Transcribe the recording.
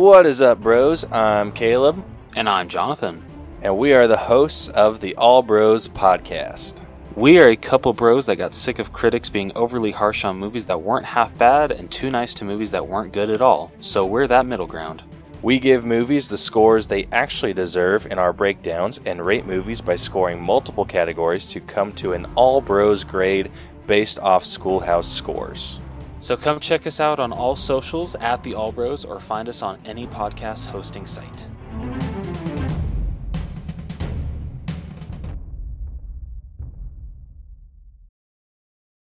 What is up, bros? I'm Caleb, And I'm Jonathan. and we are the hosts of the All Bros podcast. We are a couple bros that got sick of critics being overly harsh on movies that weren't half bad and too nice to movies that weren't good at all. So we're that middle ground. We give movies the scores they actually deserve in our breakdowns and rate movies by scoring multiple categories to come to an All Bros grade based off schoolhouse scores. So come check us out on all socials at the All Bros or find us on any podcast hosting site.